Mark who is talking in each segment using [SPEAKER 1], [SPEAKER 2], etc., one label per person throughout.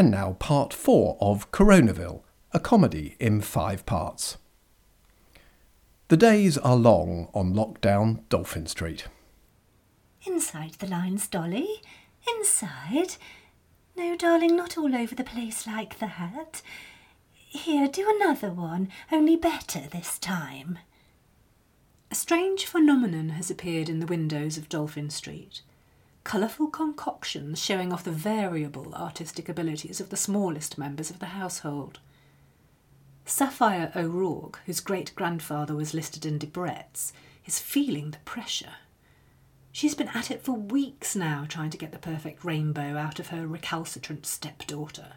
[SPEAKER 1] And now part four of Coronaville, a comedy in five parts. The days are long on lockdown Dolphin Street.
[SPEAKER 2] Inside the lines, Dolly. Inside. No, darling, not all over the place like that. Here, do another one, only better this time.
[SPEAKER 3] A strange phenomenon has appeared in the windows of Dolphin Street. Colourful concoctions showing off the variable artistic abilities of the smallest members of the household. Sapphire O'Rourke, whose great grandfather was listed in Debrett's, is feeling the pressure. She's been at it for weeks now, trying to get the perfect rainbow out of her recalcitrant stepdaughter.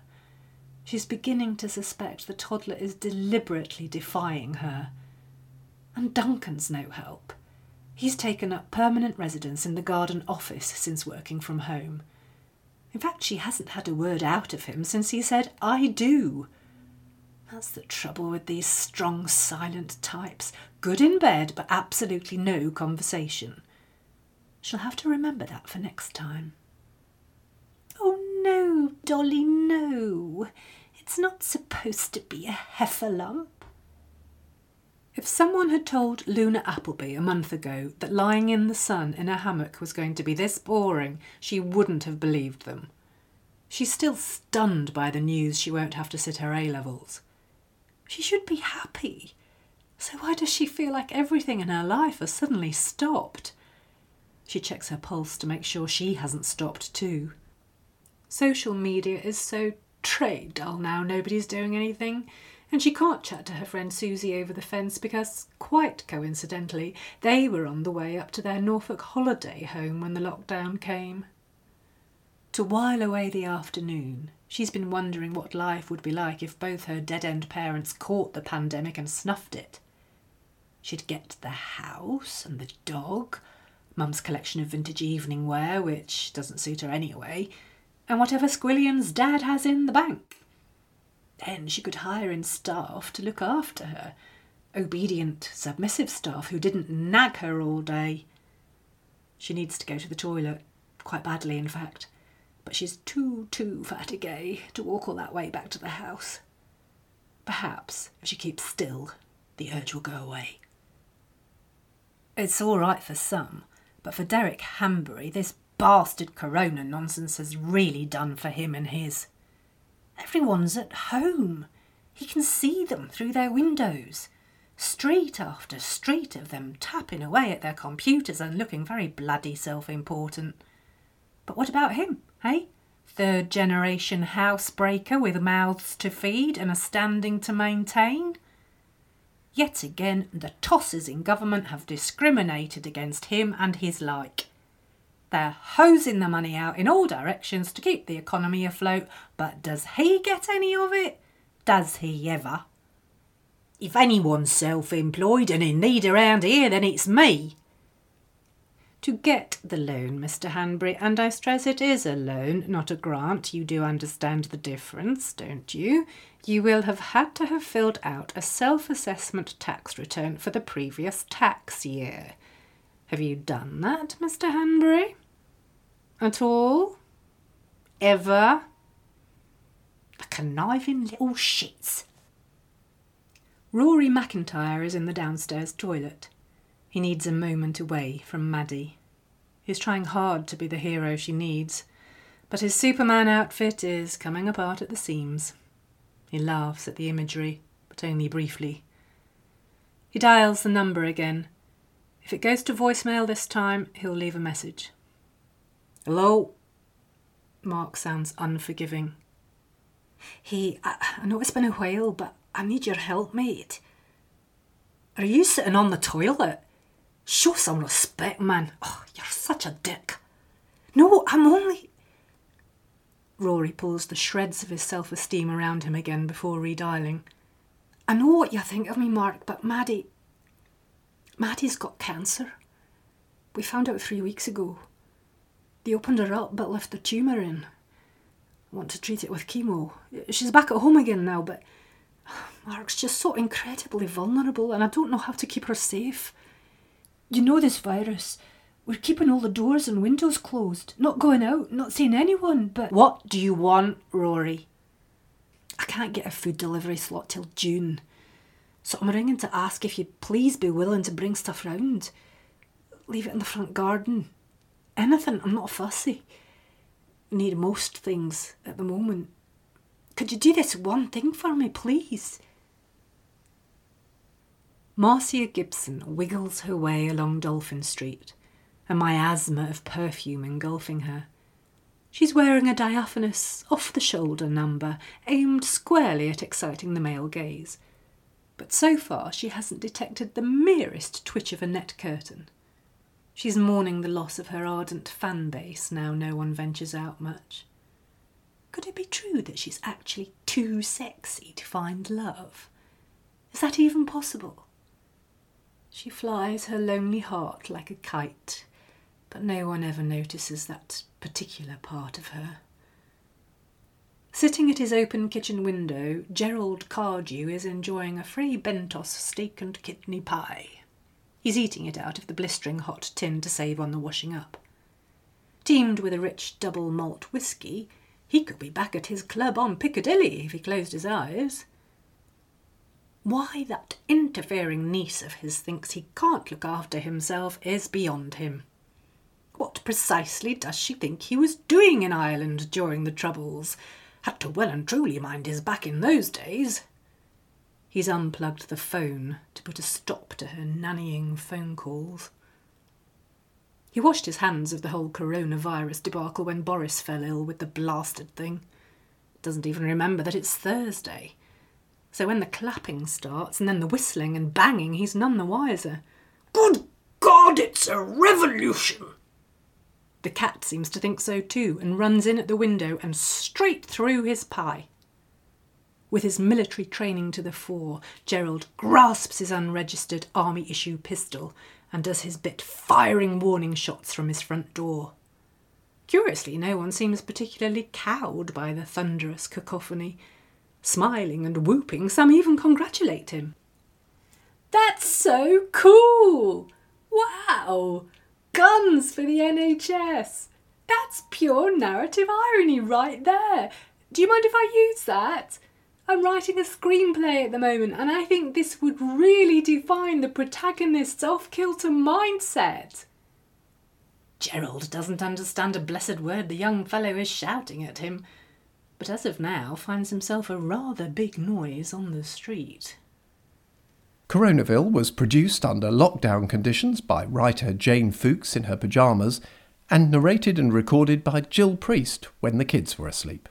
[SPEAKER 3] She's beginning to suspect the toddler is deliberately defying her. And Duncan's no help. He's taken up permanent residence in the garden office since working from home. In fact, she hasn't had a word out of him since he said, I do. That's the trouble with these strong, silent types. Good in bed, but absolutely no conversation. She'll have to remember that for next time.
[SPEAKER 2] Oh, no, Dolly, no. It's not supposed to be a heffalump.
[SPEAKER 3] If someone had told Luna Appleby a month ago that lying in the sun in a hammock was going to be this boring, she wouldn't have believed them. She's still stunned by the news she won't have to sit her A levels. She should be happy. So why does she feel like everything in her life has suddenly stopped? She checks her pulse to make sure she hasn't stopped too. Social media is so tray dull now, nobody's doing anything and she can't chat to her friend Susie over the fence because, quite coincidentally, they were on the way up to their Norfolk holiday home when the lockdown came. To while away the afternoon, she's been wondering what life would be like if both her dead end parents caught the pandemic and snuffed it. She'd get the house and the dog, Mum's collection of vintage evening wear, which doesn't suit her anyway, and whatever squillions Dad has in the bank. Then she could hire in staff to look after her, obedient, submissive staff who didn't nag her all day. She needs to go to the toilet, quite badly, in fact, but she's too, too fatiguée to walk all that way back to the house. Perhaps, if she keeps still, the urge will go away. It's all right for some, but for Derek Hanbury, this bastard corona nonsense has really done for him and his. Everyone's at home. He can see them through their windows. Street after street of them tapping away at their computers and looking very bloody self important. But what about him, eh? Third generation housebreaker with mouths to feed and a standing to maintain? Yet again, the tossers in government have discriminated against him and his like. They're hosing the money out in all directions to keep the economy afloat, but does he get any of it? Does he ever? If anyone's self employed and in need around here, then it's me. To get the loan, Mr. Hanbury, and I stress it is a loan, not a grant, you do understand the difference, don't you? You will have had to have filled out a self assessment tax return for the previous tax year. Have you done that, Mr. Hanbury? At all? Ever? A conniving little shits. Rory McIntyre is in the downstairs toilet. He needs a moment away from Maddie. He's trying hard to be the hero she needs, but his Superman outfit is coming apart at the seams. He laughs at the imagery, but only briefly. He dials the number again. If it goes to voicemail this time, he'll leave a message. Hello? Mark sounds unforgiving.
[SPEAKER 4] Hey, I, I know it's been a while, but I need your help, mate. Are you sitting on the toilet? Show some respect, man. Oh, you're such a dick. No, I'm only.
[SPEAKER 3] Rory pulls the shreds of his self esteem around him again before redialing.
[SPEAKER 4] I know what you think of me, Mark, but Maddie. Maddie's got cancer. We found out three weeks ago. They opened her up but left the tumour in. I want to treat it with chemo. She's back at home again now, but Mark's just so incredibly vulnerable and I don't know how to keep her safe. You know this virus. We're keeping all the doors and windows closed, not going out, not seeing anyone, but.
[SPEAKER 3] What do you want, Rory?
[SPEAKER 4] I can't get a food delivery slot till June. So I'm ringing to ask if you'd please be willing to bring stuff round. Leave it in the front garden. Anything, I'm not fussy. Need most things at the moment. Could you do this one thing for me, please?
[SPEAKER 3] Marcia Gibson wiggles her way along Dolphin Street, a miasma of perfume engulfing her. She's wearing a diaphanous, off the shoulder number aimed squarely at exciting the male gaze. But so far she hasn't detected the merest twitch of a net curtain. She's mourning the loss of her ardent fan base now no one ventures out much. Could it be true that she's actually too sexy to find love? Is that even possible? She flies her lonely heart like a kite, but no one ever notices that particular part of her. Sitting at his open kitchen window, Gerald Cardew is enjoying a Fray Bentos steak and kidney pie. He's eating it out of the blistering hot tin to save on the washing up. Teamed with a rich double malt whisky, he could be back at his club on Piccadilly if he closed his eyes. Why that interfering niece of his thinks he can't look after himself is beyond him. What precisely does she think he was doing in Ireland during the Troubles? Had to well and truly mind his back in those days. He's unplugged the phone to put a stop to her nannying phone calls. He washed his hands of the whole coronavirus debacle when Boris fell ill with the blasted thing. Doesn't even remember that it's Thursday. So when the clapping starts and then the whistling and banging, he's none the wiser.
[SPEAKER 4] Good God, it's a revolution!
[SPEAKER 3] The cat seems to think so too and runs in at the window and straight through his pie. With his military training to the fore, Gerald grasps his unregistered army issue pistol and does his bit firing warning shots from his front door. Curiously, no one seems particularly cowed by the thunderous cacophony, Smiling and whooping, some even congratulate him. That's so cool! Wow! Guns for the NHS! That's pure narrative irony right there. Do you mind if I use that? I'm writing a screenplay at the moment, and I think this would really define the protagonist's off kilter mindset. Gerald doesn't understand a blessed word the young fellow is shouting at him but as of now finds himself a rather big noise on the street.
[SPEAKER 1] Coronaville was produced under lockdown conditions by writer Jane Fookes in her pyjamas and narrated and recorded by Jill Priest when the kids were asleep.